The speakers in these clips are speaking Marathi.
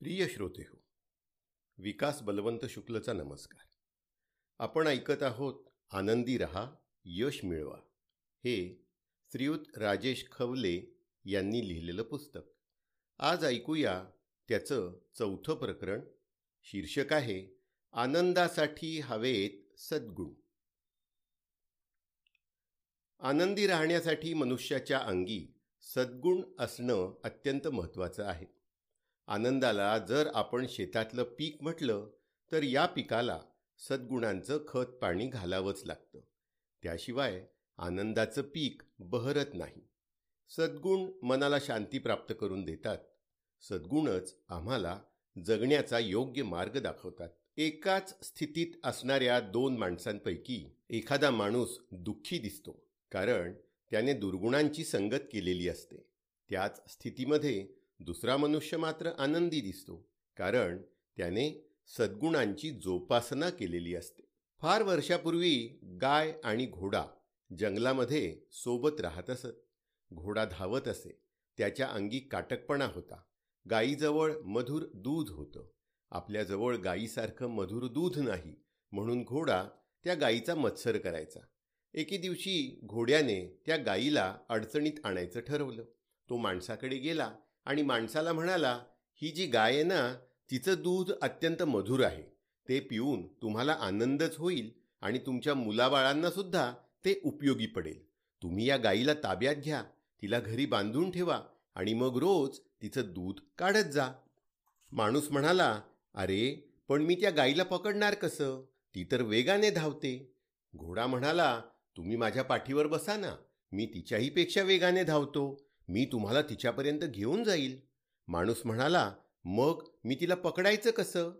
प्रिय श्रोते हो विकास बलवंत शुक्लचा नमस्कार. आपण ऐकत आहोत आनंदी रहा यश मिळवा. हे श्रीयुत राजेश खवले यांनी लिहिलेलं पुस्तक. आज ऐकूया त्याचं चौथं प्रकरण शीर्षक आहे आनंदासाठी हवेत सद्गुण. आनंदी राहण्यासाठी मनुष्याच्या अंगी सद्गुण असणं अत्यंत महत्त्वाचं आहे. आनंदाला जर आपण शेतातलं पीक म्हटलं तर या पिकाला सद्गुणांचं खत पाणी घालावंच लागतं. त्याशिवाय आनंदाचं पीक बहरत नाही. सद्गुण मनाला शांती प्राप्त करून देतात. सद्गुणच आम्हाला जगण्याचा योग्य मार्ग दाखवतात. एकाच स्थितीत असणाऱ्या दोन माणसांपैकी एखादा माणूस दुःखी दिसतो कारण त्याने दुर्गुणांची संगत केलेली असते. त्याच स्थितीमध्ये दुसरा मनुष्य मात्र आनंदी दिसतो कारण त्याने सद्गुणांची जोपासना केलेली असते. फार वर्षापूर्वी गाय आणि घोडा जंगलामध्ये सोबत राहत असत. घोडा धावत असे त्याच्या अंगी काटकपणा होता. गायीजवळ मधुर दूध होतं. आपल्याजवळ गायीसारखं मधुर दूध नाही म्हणून घोडा त्या गायीचा मत्सर करायचा. एके दिवशी घोड्याने त्या गायीला अडचणीत आणायचं ठरवलं. तो माणसाकडे गेला आणि माणसाला म्हणाला ही जी गाय आहे ना तिचं दूध अत्यंत मधुर आहे. ते पिऊन तुम्हाला आनंदच होईल आणि तुमच्या मुलाबाळांनासुद्धा ते उपयोगी पडेल. तुम्ही या गायीला ताब्यात घ्या तिला घरी बांधून ठेवा आणि मग रोज तिचं दूध काढत जा. माणूस म्हणाला अरे पण मी त्या गायीला पकडणार कसं? ती तर वेगाने धावते. घोडा म्हणाला तुम्ही माझ्या पाठीवर बसा ना. मी तिच्याही पेक्षा वेगाने धावतो. मी तुम्हाला तिच्यापर्यंत घेऊन जाईल. माणूस म्हणाला मग मी तिला पकडायचं कसं?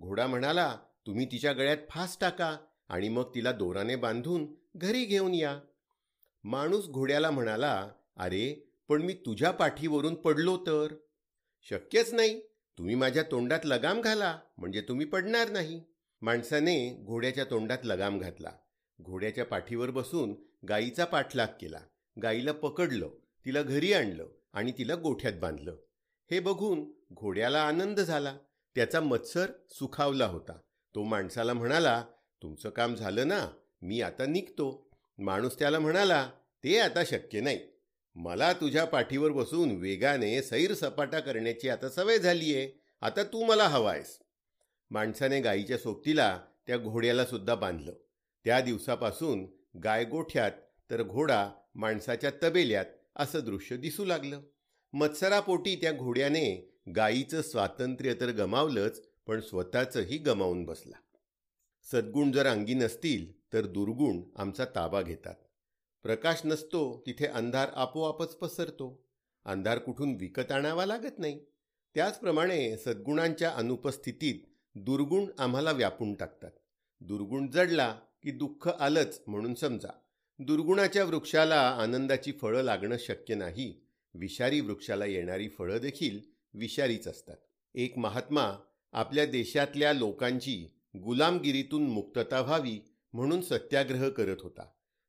घोडा म्हणाला तुम्ही तिच्या गळ्यात फास टाका आणि मग तिला दोराने बांधून घरी घेऊन या. माणूस घोड्याला म्हणाला अरे पण मी तुझ्या पाठीवरून पडलो तर? शक्यच नाही. तुम्ही माझ्या तोंडात लगाम घाला म्हणजे तुम्ही पडणार नाही. माणसाने घोड्याच्या तोंडात लगाम घातला. घोड्याच्या पाठीवर बसून गाईचा पाठलाग केला. गाईला पकडलं. तिला घरी आणलं आणि तिला गोठ्यात बांधलं. हे बघून घोड्याला आनंद झाला. त्याचा मत्सर सुखावला होता. तो माणसाला म्हणाला तुमचं काम झालं ना मी आता निघतो. माणूस त्याला म्हणाला ते आता शक्य नाही. मला तुझ्या पाठीवर बसून वेगाने सैर सपाटा करण्याची आता सवय झाली आहे आता तू मला हवा आहेस. माणसाने गाईच्या सोबतीला त्या घोड्याला सुद्धा बांधलं. त्या दिवसापासून गाय गोठ्यात तर घोडा माणसाच्या तबेल्यात असं दृश्य दिसू लागलं. मत्सरापोटी त्या घोड्याने गायीचं स्वातंत्र्य तर गमावलंच पण स्वतःचंही गमावून बसला. सद्गुण जर अंगी नसतील तर दुर्गुण आमचा ताबा घेतात. प्रकाश नसतो तिथे अंधार आपोआपच पसरतो. अंधार कुठून विकत आणावा लागत नाही. त्याचप्रमाणे सद्गुणांच्या अनुपस्थितीत दुर्गुण आम्हाला व्यापून टाकतात. दुर्गुण जडला की दुःख आलंच म्हणून समजा. दुर्गुणाच्या वृक्षाला आनंदाची फळं लागणं शक्य नाही. विषारी वृक्षाला येणारी फळं देखील विषारीच असतात. एक महात्मा आपल्या देशातल्या लोकांची गुलामगिरीतून मुक्तता व्हावी म्हणून सत्याग्रह करत होता.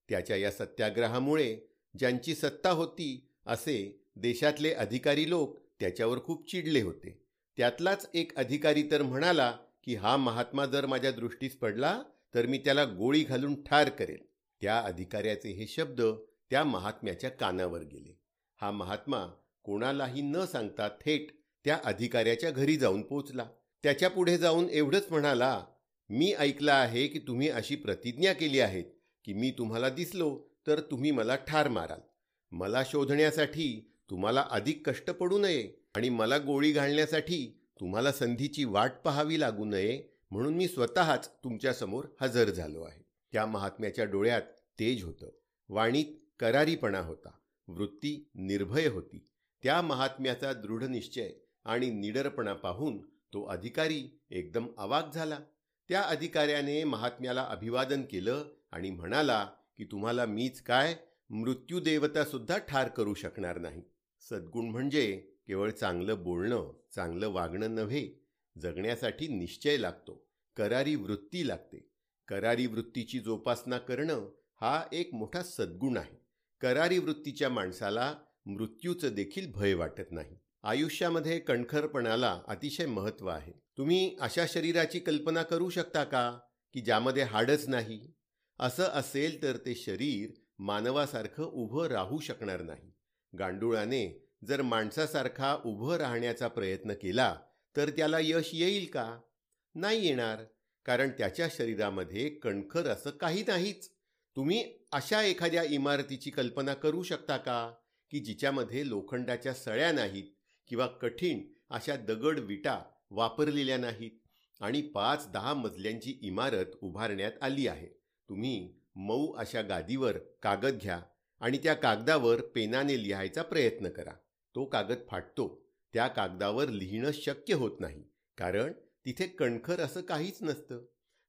त्याच्या या सत्याग्रहामुळे ज्यांची सत्ता होती असे देशातले अधिकारी लोक त्याच्यावर खूप चिडले होते. त्यातलाच एक अधिकारी तर म्हणाला की हा महात्मा जर माझ्या दृष्टीस पडला तर मी त्याला गोळी घालून ठार करेल त्या अधिकाऱ्याचे हे शब्द त्या महात्म्याच्या कानावर गेले. हा महात्मा कोणालाही न सांगता थेट त्या अधिकाऱ्याच्या घरी जाऊन पोचला त्याच्या पुढे जाऊन एवढंच म्हणाला मी ऐकलं आहे की तुम्ही अशी प्रतिज्ञा केली आहेत की मी तुम्हाला दिसलो तर तुम्ही मला ठार माराल. मला शोधण्यासाठी तुम्हाला अधिक कष्ट पडू नये आणि मला गोळी घालण्यासाठी तुम्हाला संधीची वाट पाहावी लागू नये म्हणून मी स्वतःच तुमच्यासमोर हजर झालो आहे. त्या महात्म्याच्या डोळ्यात तेज होतं. वाणीत करारीपणा होता. वृत्ती निर्भय होती. त्या महात्म्याचा दृढ निश्चय आणि निडरपणा पाहून तो अधिकारी एकदम अवाक झाला. त्या अधिकाऱ्याने महात्म्याला अभिवादन केलं आणि म्हणाला की तुम्हाला मीच काय? मृत्यूदेवतासुद्धा ठार करू शकणार नाही. सद्गुण म्हणजे केवळ चांगलं बोलणं चांगलं वागणं नव्हे. जगण्यासाठी निश्चय लागतो. करारी वृत्ती लागते. करारी वृत्तीची जोपासना करणं हा एक मोठा सद्गुण आहे. करारी वृत्तीच्या माणसाला मृत्यूचं देखील भय वाटत नाही. आयुष्यामध्ये कणखरपणाला अतिशय महत्त्व आहे. तुम्ही अशा शरीराची कल्पना करू शकता का? की ज्यामध्ये हाडच नाही? असं असेल तर ते शरीर मानवासारखं उभं राहू शकणार नाही. गांडुळाने जर माणसासारखा उभं राहण्याचा प्रयत्न केला तर त्याला यश येईल का? नाही येणार. कारण त्याच्या शरीरामध्ये कणखर असं काही नाहीच. तुम्ही अशा एखाद्या इमारतीची कल्पना करू शकता का? की जिच्यामध्ये लोखंडाच्या सळ्या नाहीत किंवा कठीण अशा दगड विटा वापरलेल्या नाहीत आणि पाच दहा मजल्यांची इमारत उभारण्यात आली आहे. तुम्ही मऊ अशा गादीवर कागद घ्या आणि त्या कागदावर पेनाने लिहायचा प्रयत्न करा. तो कागद फाटतो. त्या कागदावर लिहिणं शक्य होत नाही. कारण तिथे कणखर असं काहीच नसतं.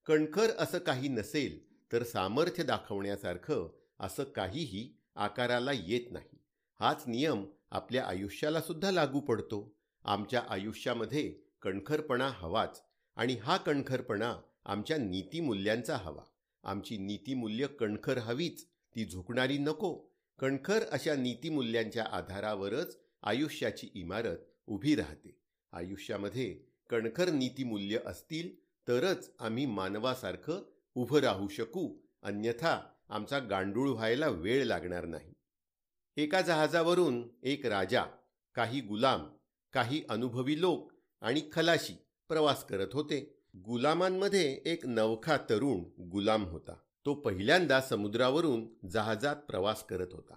कणखर असं काही नसेल तर सामर्थ्य दाखवण्यासारखं असं काहीही आकाराला येत नाही. हाच नियम आपल्या आयुष्याला सुद्धा लागू पडतो. आमच्या आयुष्यामध्ये कणखरपणा हवाच आणि हा कणखरपणा आमच्या नीतिमूल्यांचा हवा. आमची नीतिमूल्य कणखर हवीच ती झुकणारी नको. कणखर अशा नीतिमूल्यांच्या आधारावरच आयुष्याची इमारत उभी राहते. आयुष्यामध्ये कणखर नीतिमूल्य असतील तरच आम्ही मानवासारखं उभं राहू शकू अन्यथा आमचा गांडूळ व्हायला वेळ लागणार नाही. एका जहाजावरून एक राजा काही गुलाम काही अनुभवी लोक आणि खलाशी प्रवास करत होते. गुलामांमध्ये एक नवखा तरुण गुलाम होता. तो पहिल्यांदा समुद्रावरून जहाजात प्रवास करत होता.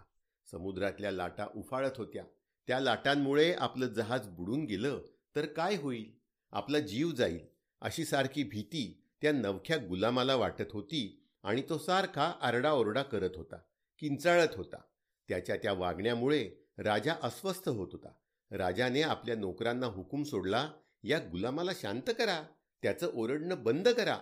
समुद्रातल्या लाटा उफाळत होत्या. त्या लाटांमुळे आपलं जहाज बुडून गेलं. तर काय होईल? आपला जीव जाईल अशी सारखी भीती त्या नवख्या गुलामाला वाटत होती आणि तो सारखा आरडाओरडा करत होता किंचाळत होता. त्याच्या त्या वागण्यामुळे राजा अस्वस्थ होत होता. राजाने आपल्या नोकरांना हुकूम सोडला या गुलामाला शांत करा त्याचं ओरडणं बंद करा.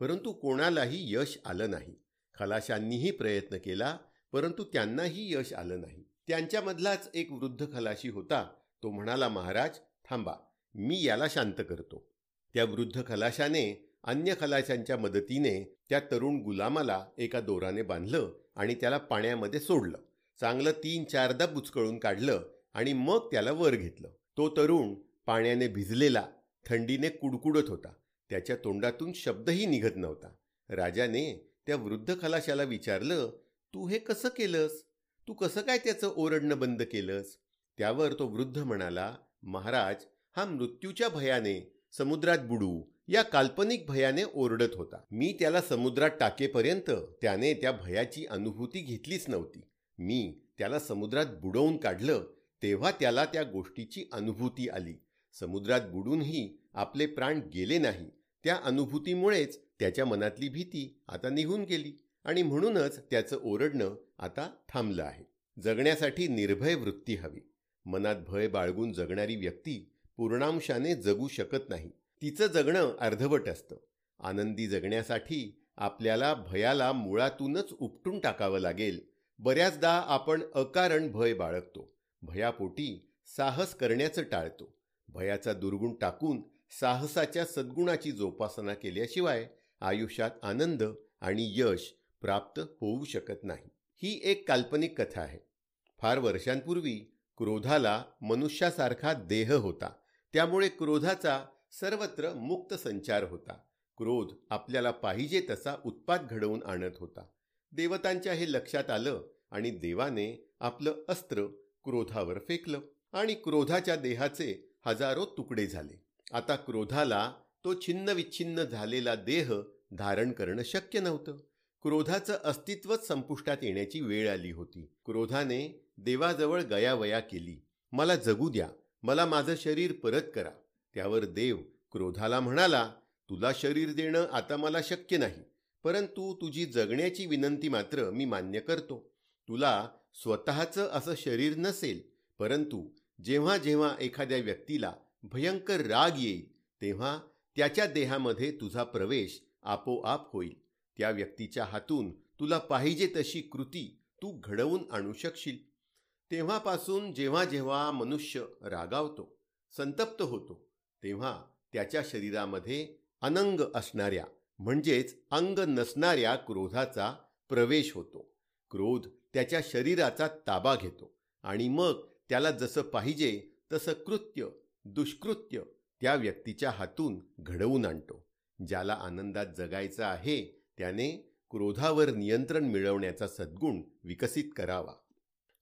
परंतु कोणालाही यश आलं नाही. खलाशांनीही प्रयत्न केला परंतु त्यांनाही यश आलं नाही. त्यांच्यामधलाच एक वृद्ध खलाशी होता तो म्हणाला महाराज थांबा. मी याला शांत करतो. त्या वृद्ध खलाशाने अन्य खलाशांच्या मदतीने त्या तरुण गुलामाला एका दोराने बांधलं आणि त्याला पाण्यामध्ये सोडलं. चांगलं तीन चारदा बुचकळून काढलं आणि मग त्याला वर घेतलं. तो तरुण पाण्याने भिजलेला थंडीने कुडकुडत होता. त्याच्या तोंडातून शब्दही निघत नव्हता. राजाने त्या वृद्ध खलाशाला विचारलं तू हे कसं केलंस? तू कसं काय त्याचं ओरडणं बंद केलंस? त्यावर तो वृद्ध म्हणाला महाराज हा मृत्यूच्या भयाने समुद्रात बुडू या काल्पनिक भयाने ओरडत होता. मी त्याला समुद्रात टाकेपर्यंत त्याने त्या भयाची अनुभूती घेतलीच नव्हती. मी त्याला समुद्रात बुडवून काढलं तेव्हा त्याला त्या गोष्टीची अनुभूती आली. समुद्रात बुडूनही आपले प्राण गेले नाही. त्या अनुभूतीमुळेच त्याच्या मनातली भीती आता निघून गेली आणि म्हणूनच त्याचं ओरडणं आता थांबलं आहे. जगण्यासाठी निर्भय वृत्ती हवी. मनात भय बाळगून जगणारी व्यक्ती पूर्णांशाने जगू शकत नाही. तिचं जगणं अर्धवट असतं. आनंदी जगण्यासाठी आपल्याला भयाला मुळातूनच उपटून टाकावं लागेल. बऱ्याचदा आपण अकारण भय बाळगतो. भयापोटी साहस करण्याचं टाळतो. भयाचा दुर्गुण टाकून साहसाच्या सद्गुणाची जोपासना केल्याशिवाय आयुष्यात आनंद आणि यश प्राप्त होऊ शकत नाही. ही एक काल्पनिक कथा आहे. फार वर्षांपूर्वी क्रोधाला मनुष्यासारखा देह होता. त्यामुळे क्रोधाचा सर्वत्र मुक्त संचार होता. क्रोध आपल्याला पाहिजे तसा उत्पाद घडवून आणत होता. देवतांच्या हे लक्षात आलं आणि देवाने आपलं अस्त्र क्रोधावर फेकलं आणि क्रोधाच्या देहाचे हजारो तुकडे झाले. आता क्रोधाला तो छिन्न विच्छिन्न झालेला देह धारण करणं शक्य नव्हतं. क्रोधाचं अस्तित्वच संपुष्टात येण्याची वेळ आली होती. क्रोधाने देवाजवळ गयावया केली. मला जगू द्या. मला माझं शरीर परत करा. त्यावर देव क्रोधाला म्हणाला तुला शरीर देणं आता मला शक्य नाही परंतु तुझी जगण्याची विनंती मात्र मी मान्य करतो. तुला स्वतःचं असं शरीर नसेल परंतु जेव्हा जेव्हा एखाद्या व्यक्तीला भयंकर राग येईल तेव्हा त्याच्या देहामध्ये तुझा प्रवेश आपोआप होईल. त्या व्यक्तीच्या हातून तुला पाहिजे तशी कृती तू घडवून आणू शकशील. तेव्हापासून जेव्हा जेव्हा मनुष्य रागावतो संतप्त होतो तेव्हा त्याच्या शरीरामध्ये अनंग असणाऱ्या म्हणजेच अंग नसणाऱ्या क्रोधाचा प्रवेश होतो. क्रोध त्याच्या शरीराचा ताबा घेतो आणि मग त्याला जसं पाहिजे तसं कृत्य दुष्कृत्य त्या व्यक्तीच्या हातून घडवून आणतो. ज्याला आनंदात जगायचं आहे त्याने क्रोधावर नियंत्रण मिळवण्याचा सद्गुण विकसित करावा.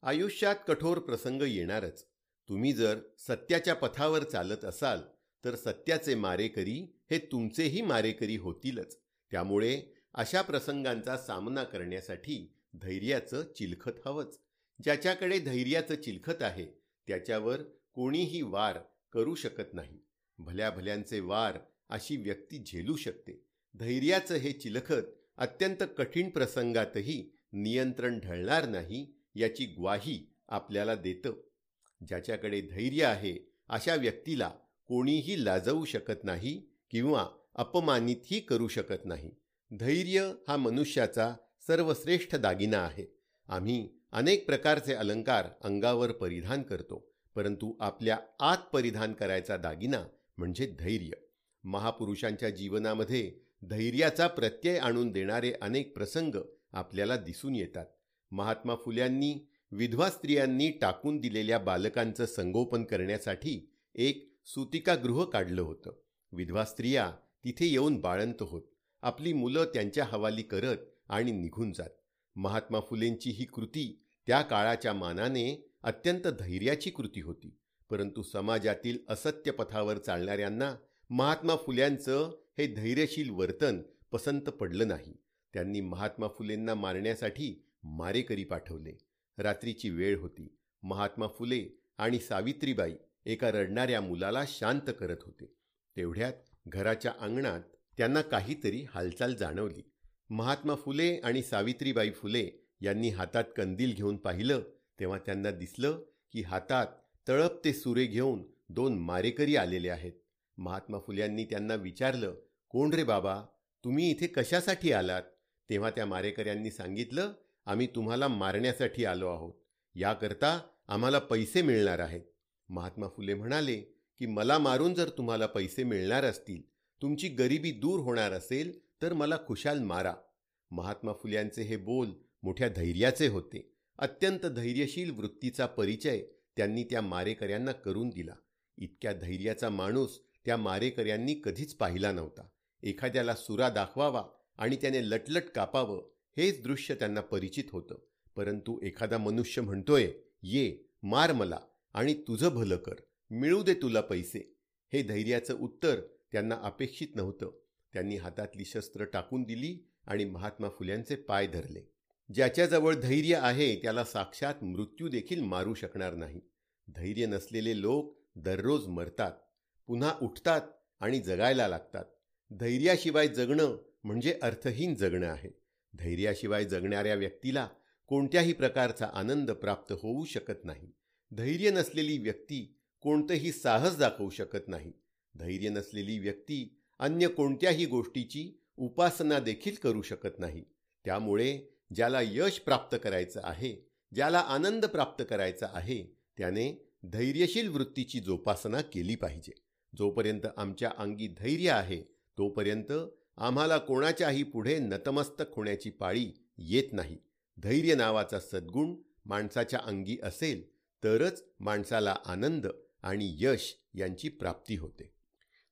आयुष्यात कठोर प्रसंग येणारच. तुम्ही जर सत्याच्या पथावर चालत असाल तर सत्याचे मारेकरी हे तुमचेही मारेकरी होतीलच. त्यामुळे अशा प्रसंगांचा सामना करण्यासाठी धैर्याचं चिलखत हवंच. ज्याच्याकडे धैर्याचं चिलखत आहे त्याच्यावर कोणीही वार करू शकत नाही. भल्या भल्यांचे वार अशी व्यक्ती झेलू शकते. धैर्याचं हे चिलखत अत्यंत कठीण प्रसंगातही नियंत्रण ढळणार नाही याची ग्वाही आपल्याला देतं. ज्याच्याकडे धैर्य आहे अशा व्यक्तीला कोणीही लाजवू शकत नाही किंवा अपमानितही करू शकत नाही. धैर्य हा मनुष्याचा सर्वश्रेष्ठ दागिना आहे. आम्ही अनेक प्रकारचे अलंकार अंगावर परिधान करतो परंतु आपल्या आत परिधान करायचा दागिना म्हणजे धैर्य. महापुरुषांच्या जीवनामध्ये धैर्याचा प्रत्यय आणून देणारे अनेक प्रसंग आपल्याला दिसून येतात. महात्मा फुल्यांनी विधवा स्त्रियांनी टाकून दिलेल्या बालकांचं संगोपन करण्यासाठी एक सुतिकागृह काढलं होतं. विधवा स्त्रिया तिथे येऊन बाळंत होत. आपली मुलं त्यांच्या हवाली करत आणि निघून जात. महात्मा फुलेंची ही कृती त्या काळाच्या मानाने अत्यंत धैर्याची कृती होती. परंतु समाजातील असत्य पथावर चालणाऱ्यांना महात्मा फुल्यांचं हे धैर्यशील वर्तन पसंत पडलं नाही. त्यांनी महात्मा फुलेंना मारण्यासाठी मारेकरी पाठवले. रात्रीची वेळ होती. महात्मा फुले आणि सावित्रीबाई एका रडणाऱ्या मुलाला शांत करत होते. तेवढ्यात घराच्या अंगणात त्यांना काहीतरी हालचाल जाणवली. महात्मा फुले आणि सावित्रीबाई फुले यांनी हातात कंदील घेऊन पाहिलं तेव्हा त्यांना दिसलं की हातात तळपते सुरे घेऊन दोन मारेकरी आलेले आहेत. महात्मा फुल्यांनी त्यांना विचारलं कोण रे बाबा? तुम्ही इथे कशासाठी आलात? तेव्हा त्या मारेकऱ्यांनी सांगितलं आम्ही तुम्हाला मारण्यासाठी आलो आहोत. याकरता आम्हाला पैसे मिळणार आहेत. महात्मा फुले म्हणाले की मला मारून जर तुम्हाला पैसे मिळणार असतील तुमची गरिबी दूर होणार असेल तर मला खुशाल मारा. महात्मा फुल्यांचे हे बोल मोठ्या धैर्याचे होते. अत्यंत धैर्यशील वृत्तीचा परिचय त्यांनी त्या मारेकऱ्यांना करून दिला. इतक्या धैर्याचा माणूस त्या मारेकऱ्यांनी कधीच पाहिला नव्हता. एखाद्याला सुरा दाखवावा आणि त्याने लटलट कापावं हेच दृश्य त्यांना परिचित होतं. परंतु एखादा मनुष्य म्हणतोय ये मार मला आणि तुझं भलं कर मिळू दे तुला पैसे. हे धैर्याचं उत्तर त्यांना अपेक्षित नव्हतं. त्यांनी हातातली शस्त्र टाकून दिली आणि महात्मा फुल्यांचे पाय धरले. ज्याच्याजवळ धैर्य आहे त्याला साक्षात मृत्यू देखील मारू शकणार नाही. धैर्य नसलेले लोक दररोज मरतात पुन्हा उठतात आणि जगायला लागतात. धैर्याशिवाय जगणं म्हणजे अर्थहीन जगणं आहे. धैर्याशिवाय जगणाऱ्या व्यक्तीला कोणत्याही प्रकारचा आनंद प्राप्त होऊ शकत नाही. धैर्य नसलेली व्यक्ती कोणतंही साहस दाखवू शकत नाही. धैर्य नसलेली व्यक्ती अन्य कोणत्याही गोष्टीची उपासना देखील करू शकत नाही. त्यामुळे ज्याला यश प्राप्त करायचं आहे ज्याला आनंद प्राप्त करायचा आहे त्याने धैर्यशील वृत्तीची जोपासना केली पाहिजे. जोपर्यंत आमच्या अंगी धैर्य आहे तोपर्यंत आम्हाला कोणाच्याही पुढे नतमस्तक होण्याची पाळी येत नाही. धैर्य नावाचा सद्गुण माणसाच्या अंगी असेल तरच माणसाला आनंद आणि यश यांची प्राप्ती होते.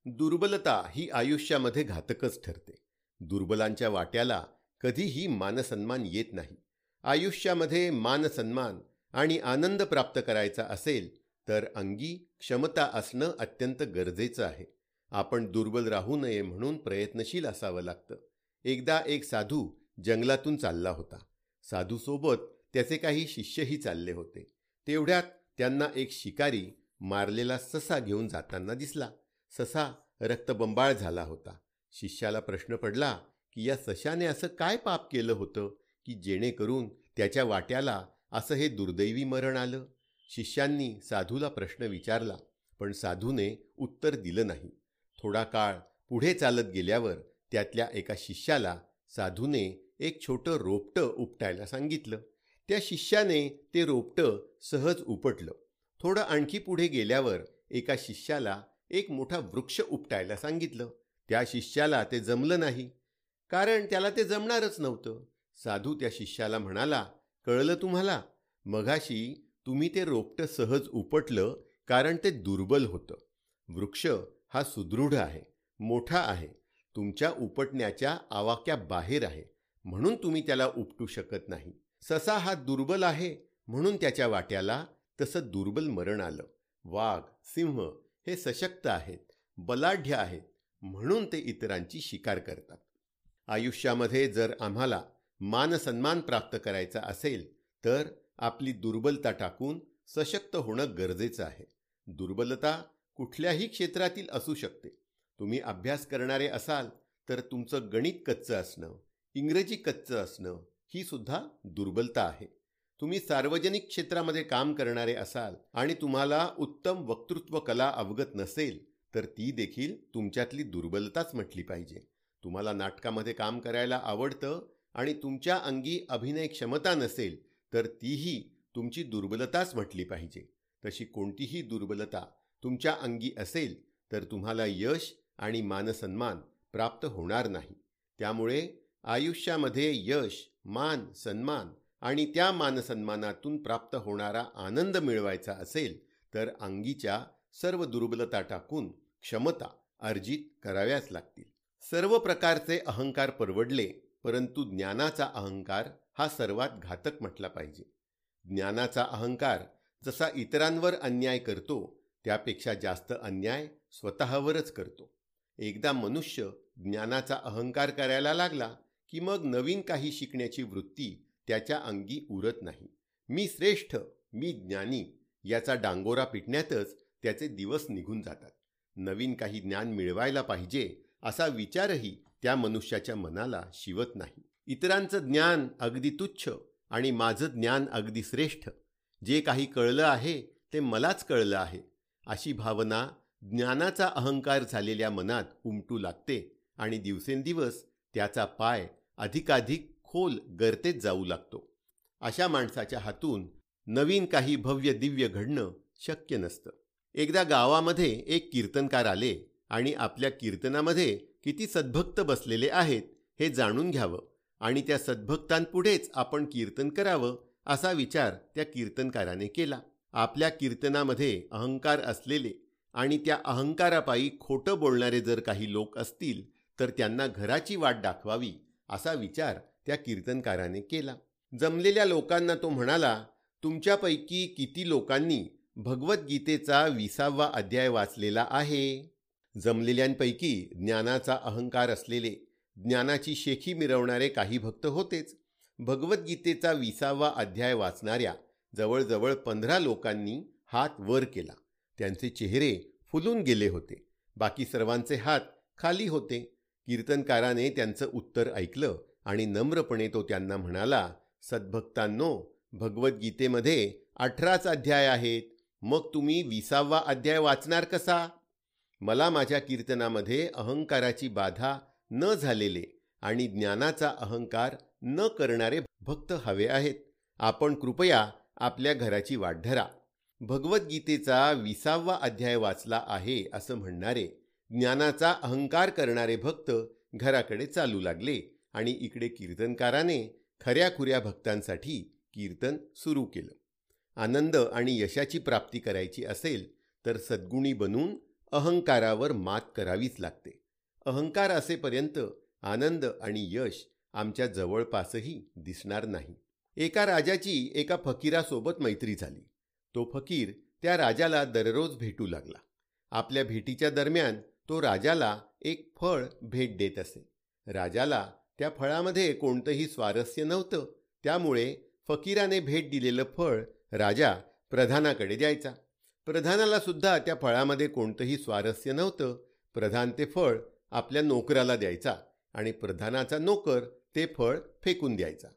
दुर्बलता ही आयुष्यामध्ये घातकच ठरते. दुर्बलांच्या वाट्याला कधीही मानसन्मान येत नाही. आयुष्यामध्ये मानसन्मान आणि आनंद प्राप्त करायचा असेल तर अंगी क्षमता असणं अत्यंत गरजेचं आहे. आपण दुर्बल राहू नये म्हणून प्रयत्नशील असावं लागतं. एकदा एक साधू जंगलातून चालला होता. साधूसोबत त्याचे काही शिष्यही चालले होते. तेवढ्यात त्यांना एक शिकारी मारलेला ससा घेऊन जाताना दिसला. ससा रक्तबंबाळ झाला होता. शिष्याला प्रश्न पडला की या सशाने असं काय पाप केलं होतं की जेणेकरून त्याच्या वाट्याला असं हे दुर्दैवी मरण आलं? शिष्यांनी साधूला प्रश्न विचारला पण साधूने उत्तर दिलं नाही. थोडा काळ पुढे चालत गेल्यावर त्यातल्या एका शिष्याला साधूने एक छोटं रोपटं उपटायला सांगितलं. त्या शिष्याने ते रोपटं सहज उपटलं. थोडं आणखी पुढे गेल्यावर एका शिष्याला एक मोठा वृक्ष उपटायला सांगितलं. त्या शिष्याला ते जमलं नाही. कारण त्याला ते जमणारच नव्हतं. साधू त्या शिष्याला म्हणाला कळलं तुम्हाला? मघाशी तुम्ही ते रोपटं सहज उपटलं कारण ते दुर्बल होतं. वृक्ष हा सुदृढ आहे मोठा आहे तुमच्या उपटण्याच्या आवाक्या बाहेर आहे म्हणून तुम्ही त्याला उपटू शकत नाही. ससा हा दुर्बल आहे म्हणून त्याच्या वाट्याला तसं दुर्बल मरण आलं. वाघ सिंह हे सशक्त आहेत बलाढ्य आहेत म्हणून ते इतरांची शिकार करतात. आयुष्यामध्ये जर आम्हाला मानसन्मान प्राप्त करायचा असेल तर आपली दुर्बलता टाकून सशक्त होणं गरजेचं आहे. दुर्बलता कुठल्याही क्षेत्रातील असू शकते. तुम्ही अभ्यास करणारे असाल तर तुमचं गणित कच्चं असणं इंग्रजी कच्चं असणं ही सुद्धा दुर्बलता आहे. तुम्ही सार्वजनिक क्षेत्रामध्ये काम करणारे असाल आणि तुम्हाला उत्तम वक्तृत्व कला अवगत नसेल तर ती देखील तुमच्यातली दुर्बलताच म्हटली पाहिजे. तुम्हाला नाटकामध्ये काम करायला आवडतं आणि तुमच्या अंगी अभिनय क्षमता नसेल तर तीही तुमची दुर्बलताच म्हटली पाहिजे. तशी कोणतीही दुर्बलता तुमच्या अंगी असेल तर तुम्हाला यश आणि मानसन्मान प्राप्त होणार नाही. त्यामुळे आयुष्यामध्ये यश मान सन्मान आणि त्या मानसन्मानातून प्राप्त होणारा आनंद मिळवायचा असेल तर अंगीच्या सर्व दुर्बलता टाकून क्षमता अर्जित कराव्याच लागतील. सर्व प्रकारचे अहंकार परवडले परंतु ज्ञानाचा अहंकार हा सर्वात घातक म्हटला पाहिजे. ज्ञानाचा अहंकार जसा इतरांवर अन्याय करतो त्यापेक्षा जास्त अन्याय स्वतःवरच करतो. एकदा मनुष्य ज्ञानाचा अहंकार करायला लागला की मग नवीन काही शिकण्याची वृत्ती त्याच्या अंगी उरत नाही. मी श्रेष्ठ मी ज्ञानी याचा डांगोरा पिटण्यातच त्याचे दिवस निघून जातात. नवीन काही ज्ञान मिळवायला पाहिजे असा विचारही त्या मनुष्याच्या मनाला शिवत नाही. इतरांचं ज्ञान अगदी तुच्छ आणि माझं ज्ञान अगदी श्रेष्ठ. जे काही कळलं आहे ते मलाच कळलं आहे. अशी भावना ज्ञानाचा अहंकार झालेल्या मनात उमटू लागते आणि दिवसेंदिवस त्याचा पाय अधिकाधिक खोल गर्तेत जाऊ लागतो. अशा माणसाच्या हातून नवीन काही भव्य दिव्य घडणं शक्य नसतं. एकदा गावामध्ये एक कीर्तनकार आले आणि आपल्या कीर्तनामध्ये किती सद्भक्त बसलेले आहेत हे जाणून घ्यावं आणि त्या सद्भक्तांपुढेच आपण कीर्तन करावं असा विचार त्या कीर्तनकाराने केला. आपल्या कीर्तनामध्ये अहंकार असलेले आणि त्या अहंकारापायी खोटं बोलणारे जर काही लोक असतील तर त्यांना घराची वाट दाखवावी असा विचार त्या कीर्तनकाराने केला. जमलेल्या लोकांना तो म्हणाला तुमच्यापैकी किती लोकांनी भगवद्गीतेचा विसावा अध्याय वाचलेला आहे? जमलेल्यांपैकी ज्ञानाचा अहंकार असलेले ज्ञानाची शेखी मिरवणारे काही भक्त होतेच. भगवद्गीतेचा विसावा अध्याय वाचणाऱ्या जवळजवळ पंधरा लोकांनी हात वर केला. त्यांचे चेहरे फुलून गेले होते. बाकी सर्वांचे हात खाली होते. कीर्तनकाराने त्यांचं उत्तर ऐकलं आणि नम्रपणे तो त्यांना म्हणाला सद्भक्तांनो भगवद्गीतेमध्ये अठराच अध्याय आहेत. मग तुम्ही विसावा अध्याय वाचणार कसा? मला माझ्या कीर्तनामध्ये अहंकाराची बाधा न झालेले आणि ज्ञानाचा अहंकार न करणारे भक्त हवे आहेत. आपण कृपया आपल्या घराची वाट धरा. भगवद्गीतेचा विसावा अध्याय वाचला आहे असं म्हणणारे ज्ञानाचा अहंकार करणारे भक्त घराकडे चालू लागले आणि इकडे कीर्तनकाराने खऱ्याखुऱ्या भक्तांसाठी कीर्तन सुरू केलं. आनंद आणि यशाची प्राप्ती करायची असेल तर सद्गुणी बनून अहंकारावर मात करावीच लागते. अहंकार असेपर्यंत आनंद आणि यश आमच्या जवळपासही दिसणार नाही. एका राजाची एका फकीरासोबत मैत्री झाली. तो फकीर त्या राजाला दररोज भेटू लागला. आपल्या भेटीच्या दरम्यान तो राजाला एक फळ भेट देत असे. राजाला त्या फळामध्ये कोणतंही स्वारस्य नव्हतं. त्यामुळे फकीराने भेट दिलेलं फळ राजा प्रधानाकडे द्यायचा. प्रधानाला सुद्धा त्या फळामध्ये कोणतंही स्वारस्य नव्हतं. प्रधान ते फळ आपल्या नोकराला द्यायचा आणि प्रधानाचा नोकर ते फळ फेकून द्यायचा.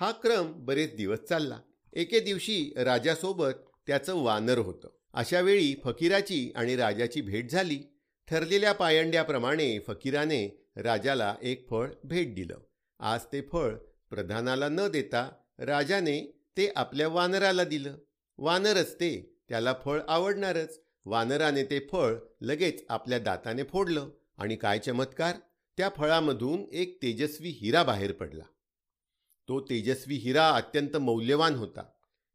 हा क्रम बरेच दिवस चालला. एके दिवशी राजासोबत त्याचं वानर होतं. अशा वेळी फकीराची आणि राजाची भेट झाली. ठरलेल्या पायंड्याप्रमाणे फकीराने राजाला एक फळ भेट दिलं. आज ते फळ प्रधानाला न देता राजाने ते आपल्या वानराला दिलं. वानरच ते त्याला फळ आवडणारच. वानराने ते फळ लगेच आपल्या दाताने फोडलं आणि काय चमत्कार त्या फळामधून एक तेजस्वी हिरा बाहेर पडला. तो तेजस्वी हिरा अत्यंत मौल्यवान होता.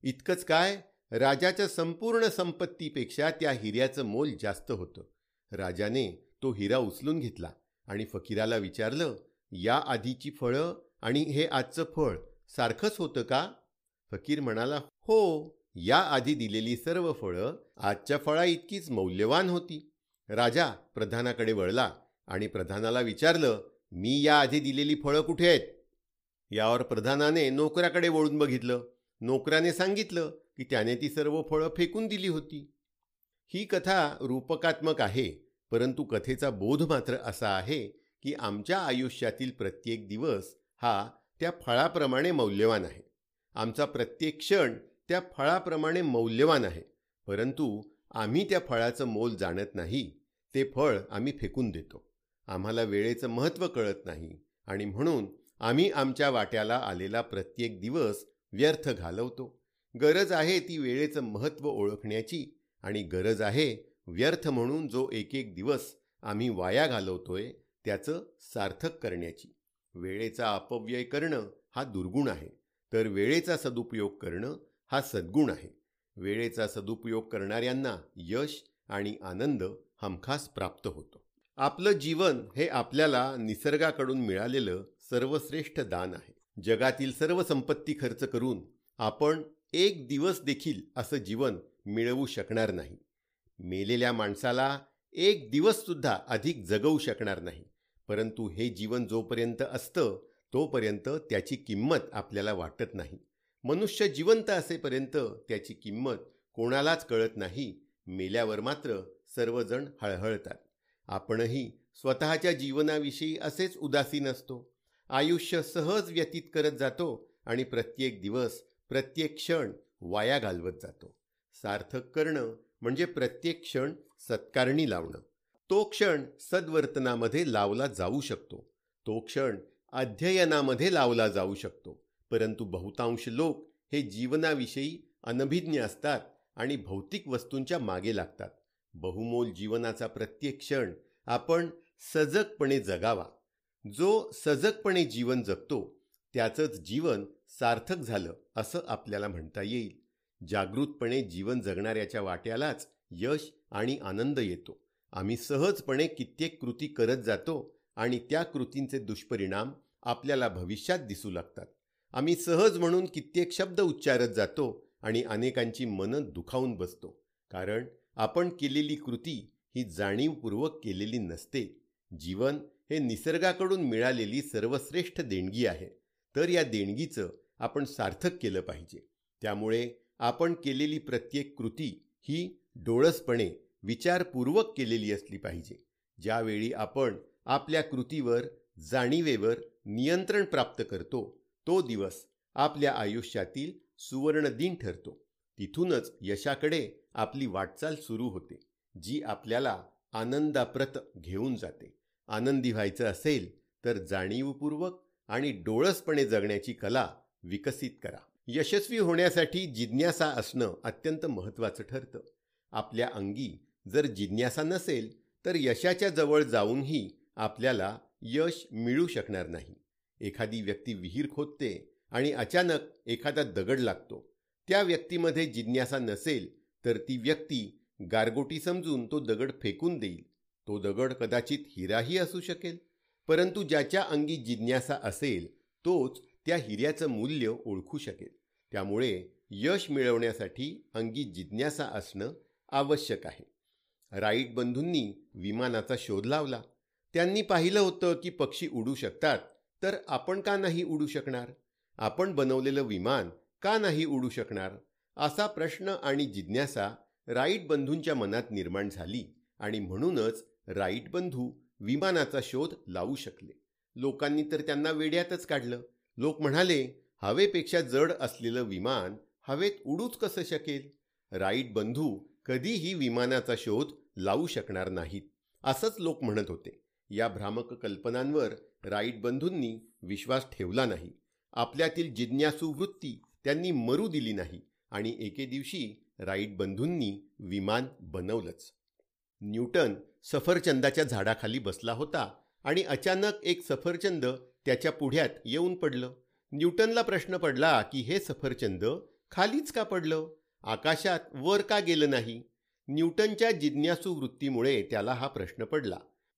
इतकंच काय राजाच्या संपूर्ण संपत्तीपेक्षा त्या हिऱ्याचं मोल जास्त होतं. राजाने तो हिरा उचलून घेतला आणि फकीराला विचारलं या आधीची फळं आणि हे आजचं फळ सारखंच होतं का? फकीर म्हणाला हो या आधी दिलेली सर्व फळं आजच्या फळा इतकीच मौल्यवान होती. राजा प्रधानाकडे वळला आणि प्रधानाला विचारलं मी या आधी दिलेली फळं कुठे आहेत? यावर प्रधानाने नोकराकडे वळून बघितलं. नोकराने सांगितलं की त्याने ती सर्व फळं फेकून दिली होती. ही कथा रूपकात्मक आहे परंतु कथेचा बोध मात्र असा आहे की आमच्या आयुष्यातील प्रत्येक दिवस हा त्या फळाप्रमाणे मौल्यवान आहे. आमचा प्रत्येक क्षण त्या फळाप्रमाणे मौल्यवान आहे परंतु आम्ही त्या फळाचं मोल जाणत नाही. ते फळ आम्ही फेकून देतो. आम्हाला वेळेचं महत्त्व कळत नाही आणि म्हणून आम्ही आमच्या वाट्याला आलेला प्रत्येक दिवस व्यर्थ घालवतो. गरज आहे ती वेळेचं महत्त्व ओळखण्याची आणि गरज आहे व्यर्थ म्हणून जो एक एक दिवस आम्ही वाया घालवतोय त्याचं सार्थक करण्याची. वेळेचा अपव्यय करणं हा दुर्गुण आहे. तर वेळेचा सदुपयोग करणं हा सद्गुण आहे. वेळेचा सदुपयोग करणाऱ्यांना यश आणि आनंद हमखास प्राप्त होतो. आपलं जीवन हे आपल्याला निसर्गाकडून मिळालेलं सर्वश्रेष्ठ दान आहे. जगातील सर्व संपत्ती खर्च करून आपण एक दिवस देखील असं जीवन मिळवू शकणार नाही. मेलेल्या माणसाला एक दिवससुद्धा अधिक जगवू शकणार नाही. परंतु हे जीवन जोपर्यंत असतं तोपर्यंत त्याची किंमत आपल्याला वाटत नाही. मनुष्य जिवंत असेपर्यंत त्याची किंमत कोणालाच कळत नाही. मेल्यावर मात्र सर्वजण हळहळतात. आपणही स्वतःच्या जीवनाविषयी असेच उदासीन असतो. आयुष्य सहज व्यतीत करत जातो आणि प्रत्येक दिवस प्रत्येक क्षण वाया घालवत जातो. सार्थक करणं म्हणजे प्रत्येक क्षण सत्कारणी लावणं. तो क्षण सद्वर्तनामध्ये लावला जाऊ शकतो. तो क्षण अध्ययनामध्ये लावला जाऊ शकतो. परंतु बहुतांश लोक हे जीवनाविषयी अनभिज्ञ असतात आणि भौतिक वस्तूंच्या मागे लागतात. बहुमोल जीवनाचा प्रत्येक क्षण आपण सजगपणे जगावा. जो सजगपणे जीवन जगतो त्याचंच जीवन सार्थक झालं असं आपल्याला म्हणता येईल. जागृतपणे जीवन जगणाऱ्याच्या वाट्यालाच यश आणि आनंद येतो. आम्ही सहजपणे कित्येक कृती करत जातो आणि त्या कृतींचे दुष्परिणाम आपल्याला भविष्यात दिसू लागतात. आम्ही सहज म्हणून कित्येक शब्द उच्चारत जातो आणि अनेकांची मनं दुखावून बसतो. कारण आपण केलेली कृती ही जाणीवपूर्वक केलेली नसते. जीवन हे निसर्गाकडून मिळालेली सर्वश्रेष्ठ देणगी आहे. तर या देणगीचं आपण सार्थक केलं पाहिजे. त्यामुळे आपण केलेली प्रत्येक कृती ही डोळसपणे विचारपूर्वक केलेली असली पाहिजे. ज्यावेळी आपण आपल्या कृतीवर जाणीवेवर नियंत्रण प्राप्त करतो तो दिवस आपल्या आयुष्यातील सुवर्णदिन ठरतो. तिथूनच यशाकडे आपली वाटचाल सुरू होते जी आपल्याला आनंदाप्रत घेऊन जाते. आनंदी व्हायचं असेल तर जाणीवपूर्वक आणि डोळसपणे जगण्याची कला विकसित करा. यशस्वी होण्यासाठी जिज्ञासा असणं अत्यंत महत्त्वाचं ठरतं. आपल्या अंगी जर जिज्ञासा नसेल तर यशाच्या जवळ जाऊनही आपल्याला यश मिळू शकणार नाही. एखादी व्यक्ती विहीर खोदते आणि अचानक एखादा दगड लागतो. त्या व्यक्तीमध्ये जिज्ञासा नसेल तर ती व्यक्ती गारगोटी समजून तो दगड फेकून देईल. तो दगड कदाचित हिराही असू शकेल परंतु ज्याच्या अंगी जिज्ञासा असेल तोच त्या हिऱ्याचं मूल्य ओळखू शकेल. त्यामुळे यश मिळवण्यासाठी अंगी जिज्ञासा असणं आवश्यक आहे. राईट बंधूंनी विमानाचा शोध लावला. त्यांनी पाहिलं होतं की पक्षी उडू शकतात तर आपण का नाही उडू शकणार? आपण बनवलेलं विमान का नाही उडू शकणार? असा प्रश्न आणि जिज्ञासा राईट बंधूंच्या मनात निर्माण झाली आणि म्हणूनच राईट बंधू विमानाचा शोध लावू शकले. लोकांनी तर त्यांना वेड्यातच काढलं. लोक म्हणाले हवेपेक्षा जड असलेलं विमान हवेत उडूच कसं शकेल? राईट बंधू कधीही विमानाचा शोध लावू शकणार नाहीत असंच लोक म्हणत होते. या भ्रामक कल्पनांवर राईट बंधूंनी विश्वास ठेवला नाही. आपल्यातील जिज्ञासू वृत्ती त्यांनी मरू दिली नाही आणि एके दिवशी राईट बंधूंनी विमान बनवलंच. न्यूटन सफरचंदाच्या झाडाखाली बसला होता आणि अचानक एक सफरचंद त्याच्या पुढ्यात येऊन पडलं. न्यूटनला प्रश्न पडला की हे सफरचंद खालीच का पडलं? आकाशात वर का गेलं नाही? न्यूटनच्या जिज्ञासू वृत्तीमुळे त्याला हा प्रश्न पडला.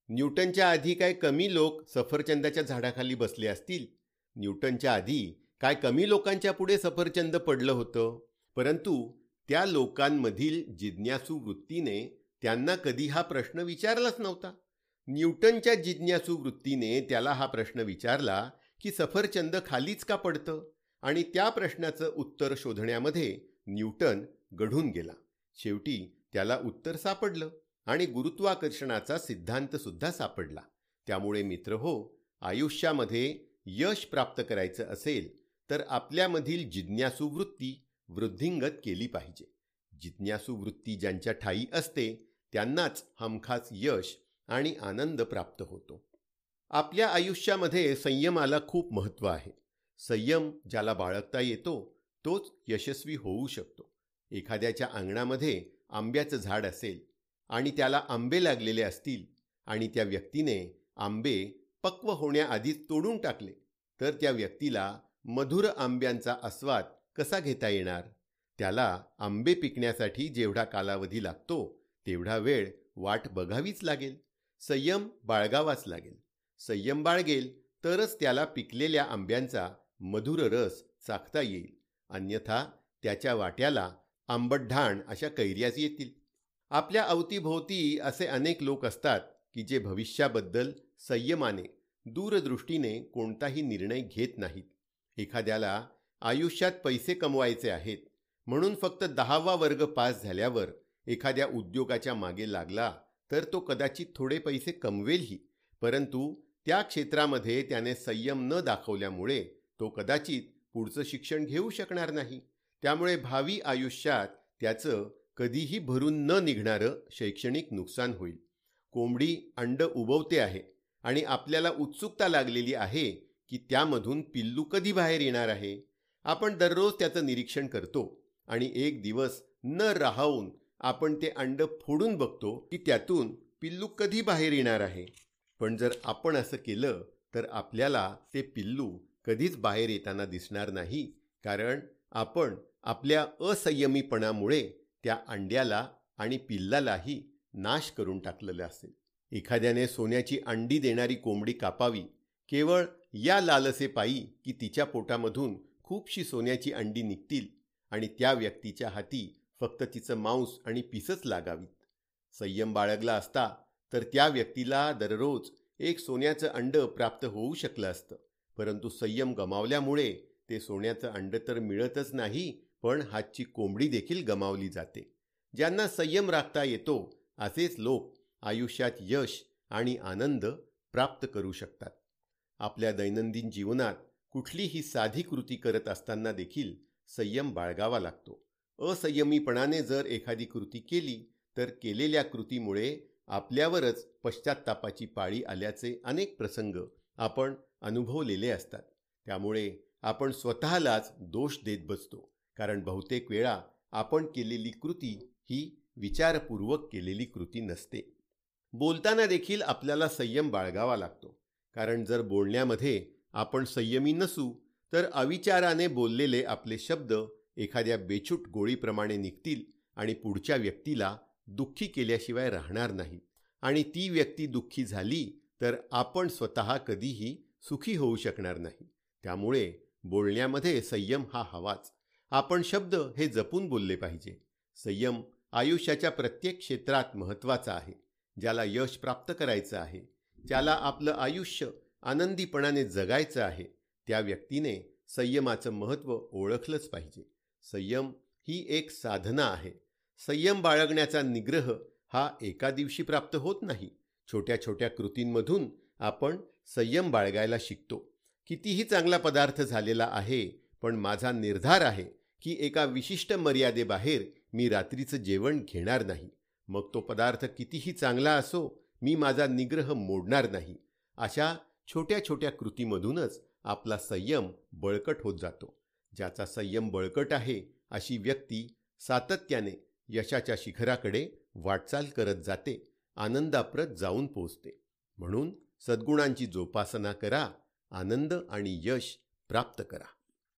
न्यूटनच्या आधी काय कमी लोक सफरचंदाच्या झाडाखाली बसले असतील? न्यूटनच्या आधी काय कमी लोकांच्या पुढे सफरचंद पडलं होतं? परंतु त्या लोकांमधील जिज्ञासू वृत्तीने त्यांना कधी हा प्रश्न विचारलाच नव्हता. न्यूटनच्या जिज्ञासू वृत्तीने त्याला हा प्रश्न विचारला की सफरचंद खालीच का पडतं? आणि त्या प्रश्नाचं उत्तर शोधण्यामध्ये न्यूटन घडून गेला. शेवटी त्याला उत्तर सापडलं आणि गुरुत्वाकर्षणाचा सिद्धांत सुद्धा सापडला. त्यामुळे मित्र हो आयुष्यामध्ये यश प्राप्त करायचं असेल तर आपल्यामधील जिज्ञासू वृत्ती वृद्धिंगत केली पाहिजे. जिज्ञासू वृत्ती ज्यांच्या ठाई असते त्यांनाच हमखास यश आणि आनंद प्राप्त होतो. आपल्या आयुष्यामध्ये संयमाला खूप महत्त्व आहे. संयम ज्याला बाळगता येतो तोच यशस्वी होऊ शकतो. एखाद्याच्या अंगणामध्ये आंब्याचं झाड असेल आणि त्याला आंबे लागलेले असतील आणि त्या व्यक्तीने आंबे पक्व होण्याआधीच तोडून टाकले तर त्या व्यक्तीला मधुर आंब्यांचा आस्वाद कसा घेता येणार? त्याला आंबे पिकण्यासाठी जेवढा कालावधी लागतो तेवढा वेळ वाट बघावीच लागेल. संयम बाळगावाच लागेल. संयम बाळगेल तरच त्याला पिकलेल्या आंब्यांचा मधुर रस चाखता येईल. अन्यथा त्याच्या वाट्याला आंबटढाण अशा कैर्याच येतील. आपल्या अवतीभोवती असे अनेक लोक असतात की जे भविष्याबद्दल संयमाने दूरदृष्टीने कोणताही निर्णय घेत नाहीत. एखाद्याला आयुष्यात पैसे कमवायचे आहेत म्हणून फक्त दहावा वर्ग पास झाल्यावर एखाद्या उद्योगाच्या मागे लागला तर तो कदाचित थोडे पैसे कमवेलही. परंतु त्या क्षेत्रामध्ये त्याने संयम न दाखवल्यामुळे तो कदाचित पुढचं शिक्षण घेऊ शकणार नाही. त्यामुळे भावी आयुष्यात त्याचं कधीही भरून न निघणारं शैक्षणिक नुकसान होईल. कोंबडी अंड उबवते आहे आणि आपल्याला उत्सुकता लागलेली आहे की त्यामधून पिल्लू कधी बाहेर येणार आहे. आपण दररोज त्याचं निरीक्षण करतो आणि एक दिवस न राहून आपण ते अंड फोडून बघतो की त्यातून पिल्लू कधी बाहेर येणार आहे. पण जर आपण असं केलं तर आपल्याला ते पिल्लू कधीच बाहेर येताना दिसणार नाही. कारण आपण आपल्या असंयमीपणामुळे त्या अंड्याला आणि पिल्लालाही नाश करून टाकलेलं असेल. एखाद्याने सोन्याची अंडी देणारी कोंबडी कापावी केवळ या लालसेपायी की तिच्या पोटामधून खूपशी सोन्याची अंडी निघतील आणि त्या व्यक्तीच्या हाती फक्त तिचं मांस आणि पिसच लागावीत. संयम बाळगला असता तर त्या व्यक्तीला दररोज एक सोन्याचं अंड प्राप्त होऊ शकलं असतं. परंतु संयम गमावल्यामुळे ते सोन्याचं अंड तर मिळतच नाही पण हातची कोंबडी देखील गमावली जाते. ज्यांना संयम राखता येतो असेच लोक आयुष्यात यश आणि आनंद प्राप्त करू शकतात. आपल्या दैनंदिन जीवनात कुठलीही साधी कृती करत असताना देखील संयम बाळगावा लागतो. असंयमीपणाने जर एखादी कृती केली तर केलेल्या कृतीमुळे आपल्यावरच पश्चात्तापाची पाळी आल्याचे अनेक प्रसंग आपण अनुभवलेले असतात. त्यामुळे आपण स्वतःलाच दोष देत बसतो कारण बहुतेक वेळा आपण केलेली कृती ही विचारपूर्वक केलेली कृती नसते. बोलताना देखील आपल्याला संयम बाळगावा लागतो कारण जर बोलण्यामध्ये आपण संयमी नसू तर अविचाराने बोललेले आपले शब्द एखाद्या बेछूट गोळीप्रमाणे निघतील आणि पुढच्या व्यक्तीला दुःखी केल्याशिवाय राहणार नाही. आणि ती व्यक्ती दुःखी झाली तर आपण स्वतः कधीही सुखी होऊ शकणार नाही. त्यामुळे बोलण्यामध्ये संयम हा हवाच. आपण शब्द हे जपून बोलले पाहिजे. संयम आयुष्याच्या प्रत्येक क्षेत्रात महत्त्वाचा आहे. ज्याला यश प्राप्त करायचं आहे ज्याला आपलं आयुष्य आनंदीपणाने जगायचं आहे त्या व्यक्तीने संयमाचं महत्त्व ओळखलंच पाहिजे. संयम ही एक साधना आहे. संयम बाळगण्याचा निग्रह हा एका दिवशी प्राप्त होत नाही. छोट्या छोट्या कृतींमधून आपण संयम बाळगायला शिकतो. कितीही चांगला पदार्थ झालेला आहे पण माझा निर्धार आहे की एका विशिष्ट मर्यादेबाहेर मी रात्रीचं जेवण घेणार नाही. मग तो पदार्थ कितीही चांगला असो मी माझा निग्रह मोडणार नाही. अशा छोट्या छोट्या कृतीमधूनच आपला संयम बळकट होत जातो. ज्याचा संयम बळकट आहे अशी व्यक्ती सातत्याने यशाच्या शिखराकडे वाटचाल करत जाते आनंदाप्रत जाऊन पोचते. म्हणून सद्गुणांची जोपासना करा आनंद आणि यश प्राप्त करा.